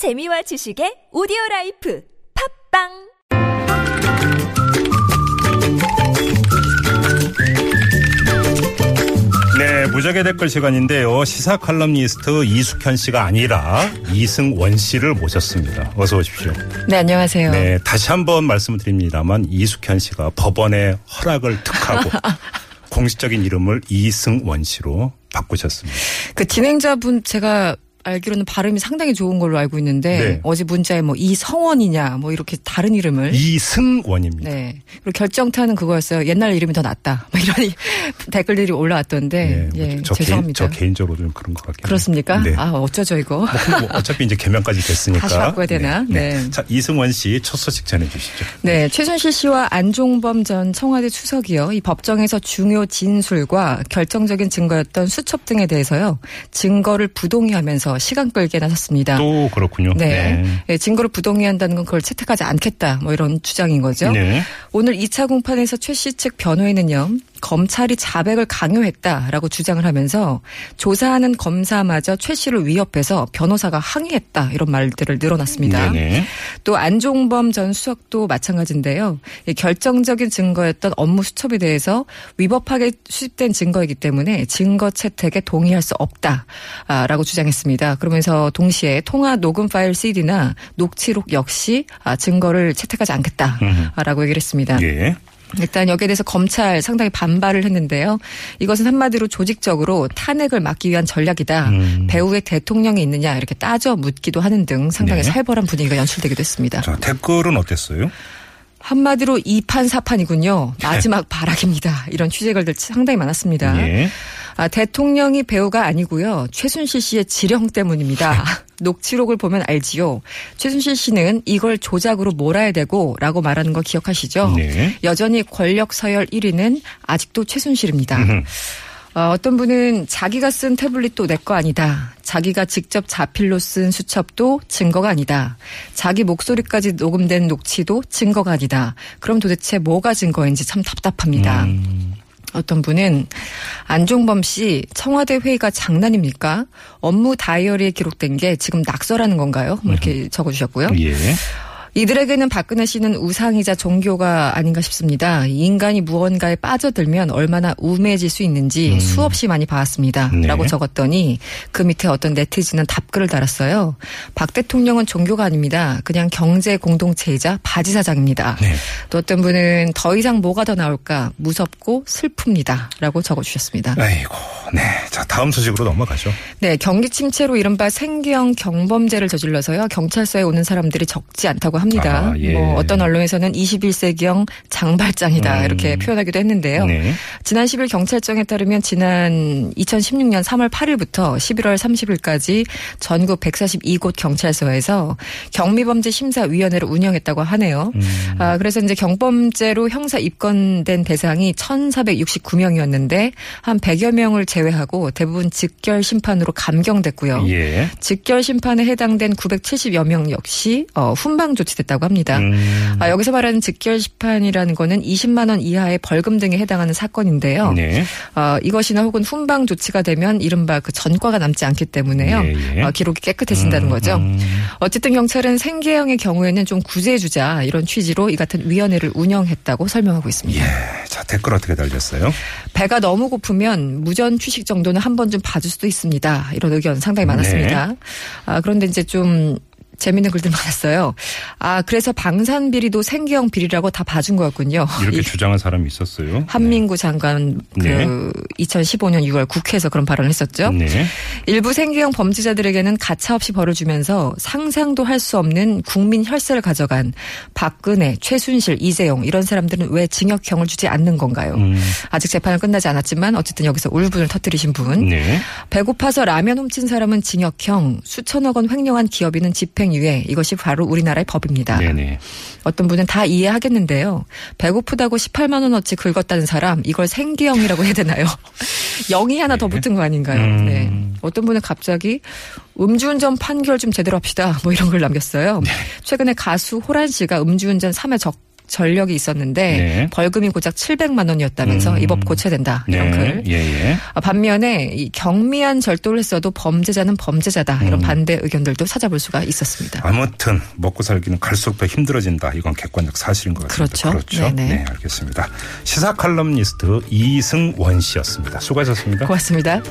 재미와 지식의 오디오 라이프 팟빵 네, 무적의 댓글 시간인데요. 시사 칼럼니스트 이숙현 씨가 아니라 이승원 씨를 모셨습니다. 어서 오십시오. 네, 안녕하세요. 네, 다시 한번 말씀을 드립니다만 이숙현 씨가 법원의 허락을 득하고 공식적인 이름을 이승원 씨로 바꾸셨습니다. 그 진행자분 제가 알기로는 발음이 상당히 좋은 걸로 알고 있는데 네. 어제 문자에 뭐 이성원이냐 뭐 이렇게 다른 이름을 이승원입니다. 네. 그리고 결정타는 그거였어요. 옛날 이름이 더 낫다. 뭐 이런 이- 댓글들이 올라왔던데 네, 예, 저, 개인, 죄송합니다. 저 개인적으로 좀 그런 것 같긴. 그렇습니까? 네. 아 어쩌죠 이거? 뭐 어차피 이제 개명까지 됐으니까. 다시 바꿔야 되나? 네. 자, 이승원 씨 첫 소식 전해주시죠. 네, 최순실 씨와 안종범 전 청와대 추석이요. 이 법정에서 중요 진술과 결정적인 증거였던 수첩 등에 대해서요. 증거를 부동의하면서 시간 끌게 나섰습니다. 또 그렇군요. 네. 예, 증거를 부동의한다는 건 그걸 채택하지 않겠다. 뭐 이런 주장인 거죠. 네. 오늘 2차 공판에서 최 씨 측 변호인은요. 검찰이 자백을 강요했다라고 주장을 하면서 조사하는 검사마저 최 씨를 위협해서 변호사가 항의했다. 이런 말들을 늘어났습니다. 네네. 또 안종범 전 수석도 마찬가지인데요. 이 결정적인 증거였던 업무 수첩에 대해서 위법하게 수집된 증거이기 때문에 증거 채택에 동의할 수 없다라고 주장했습니다. 그러면서 동시에 통화 녹음 파일 CD나 녹취록 역시 아, 증거를 채택하지 않겠다라고 얘기를 했습니다. 예. 일단 여기에 대해서 검찰 상당히 반발을 했는데요. 이것은 한마디로 조직적으로 탄핵을 막기 위한 전략이다. 음. 배후에 대통령이 있느냐 이렇게 따져 묻기도 하는 등 상당히 네. 살벌한 분위기가 연출되기도 했습니다. 자, 댓글은 어땠어요? 한마디로 이판사판이군요 마지막 발악입니다. 이런 취재글들 상당히 많았습니다. 예. 아, 대통령이 배우가 아니고요. 최순실 씨의 지령 때문입니다. 녹취록을 보면 알지요. 최순실 씨는 이걸 조작으로 몰아야 되고 라고 말하는 거 기억하시죠? 네. 여전히 권력 서열 1위는 아직도 최순실입니다. 어, 어떤 분은 자기가 쓴 태블릿도 내 거 아니다. 자기가 직접 자필로 쓴 수첩도 증거가 아니다. 자기 목소리까지 녹음된 녹취도 증거가 아니다. 그럼 도대체 뭐가 증거인지 참 답답합니다. 음. 어떤 분은 안종범 씨 청와대 회의가 장난입니까? 업무 다이어리에 기록된 게 지금 낙서라는 건가요? 뭐 이렇게 적어주셨고요. 예. 이들에게는 박근혜 씨는 우상이자 종교가 아닌가 싶습니다. 이 인간이 무언가에 빠져들면 얼마나 우매해질 수 있는지 수없이 많이 봐왔습니다. 네. 라고 적었더니 그 밑에 어떤 네티즌은 답글을 달았어요. 박 대통령은 종교가 아닙니다. 그냥 경제 공동체이자 바지 사장입니다. 네. 또 어떤 분은 더 이상 뭐가 더 나올까 무섭고 슬픕니다. 라고 적어주셨습니다. 아이고, 네. 자, 다음 소식으로 넘어가죠. 네, 경기 침체로 이른바 생계형 경범죄를 저질러서요. 경찰서에 오는 사람들이 적지 않다고 합니다. 아, 예. 뭐 어떤 언론에서는 21세기형 장발장이다 음. 이렇게 표현하기도 했는데요. 네. 지난 10일 경찰청에 따르면 지난 2016년 3월 8일부터 11월 30일까지 전국 142곳 경찰서에서 경미범죄 심사위원회를 운영했다고 하네요. 음. 아, 그래서 이제 경범죄로 형사 입건된 대상이 1,469명이었는데 한 100여 명을 제외하고 대부분 직결 심판으로 감경됐고요. 예. 직결 심판에 해당된 970여 명 역시 어, 훈방 조치 됐다고 합니다. 음. 아, 여기서 말하는 직결 심판이라는 거는 20만 원 이하의 벌금 등에 해당하는 사건인데요. 네. 어, 이것이나 혹은 훈방 조치가 되면 이른바 그 전과가 남지 않기 때문에요. 예, 예. 어, 기록이 깨끗해진다는 음, 거죠. 음. 어쨌든 경찰은 생계형의 경우에는 좀 구제해주자 이런 취지로 이 같은 위원회를 운영했다고 설명하고 있습니다. 예. 자, 댓글 어떻게 달렸어요? 배가 너무 고프면 무전 취식 정도는 한 번 좀 봐줄 수도 있습니다. 이런 의견 상당히 네. 많았습니다. 아, 그런데 이제 좀 재밌는 글들 많았어요. 아, 그래서 방산 비리도 생계형 비리라고 다 봐준 거였군요. 이렇게 이 주장한 사람이 있었어요. 한민구 장관 그 네. 2015년 6월 국회에서 그런 발언을 했었죠. 네. 일부 생계형 범죄자들에게는 가차없이 벌을 주면서 상상도 할 수 없는 국민 혈세를 가져간 박근혜, 최순실, 이재용 이런 사람들은 왜 징역형을 주지 않는 건가요? 음. 아직 재판은 끝나지 않았지만 어쨌든 여기서 울분을 터뜨리신 분. 네. 배고파서 라면 훔친 사람은 징역형, 수천억 원 횡령한 기업인은 집행 유예. 이것이 바로 우리나라의 법입니다. 네네. 어떤 분은 다 이해하겠는데요. 배고프다고 18만 원어치 긁었다는 사람 이걸 생계형이라고 해야 되나요? 0이 하나 더 붙은 거 아닌가요? 음. 네. 어떤 분은 갑자기 음주운전 판결 좀 제대로 합시다. 뭐 이런 걸 남겼어요. 최근에 가수 호란 씨가 음주운전 3회 적 전력이 있었는데 네. 벌금이 고작 700만 원이었다면서 이법 고쳐야 된다 이런 글. 예, 예. 아, 반면에 이 경미한 절도를 했어도 범죄자는 범죄자다 이런 음. 반대 의견들도 찾아볼 수가 있었습니다. 아무튼 먹고 살기는 갈수록 더 힘들어진다. 이건 객관적 사실인 것 같습니다. 그렇죠. 네네. 네, 알겠습니다. 시사 칼럼니스트 이승원 씨였습니다. 수고하셨습니다. 고맙습니다.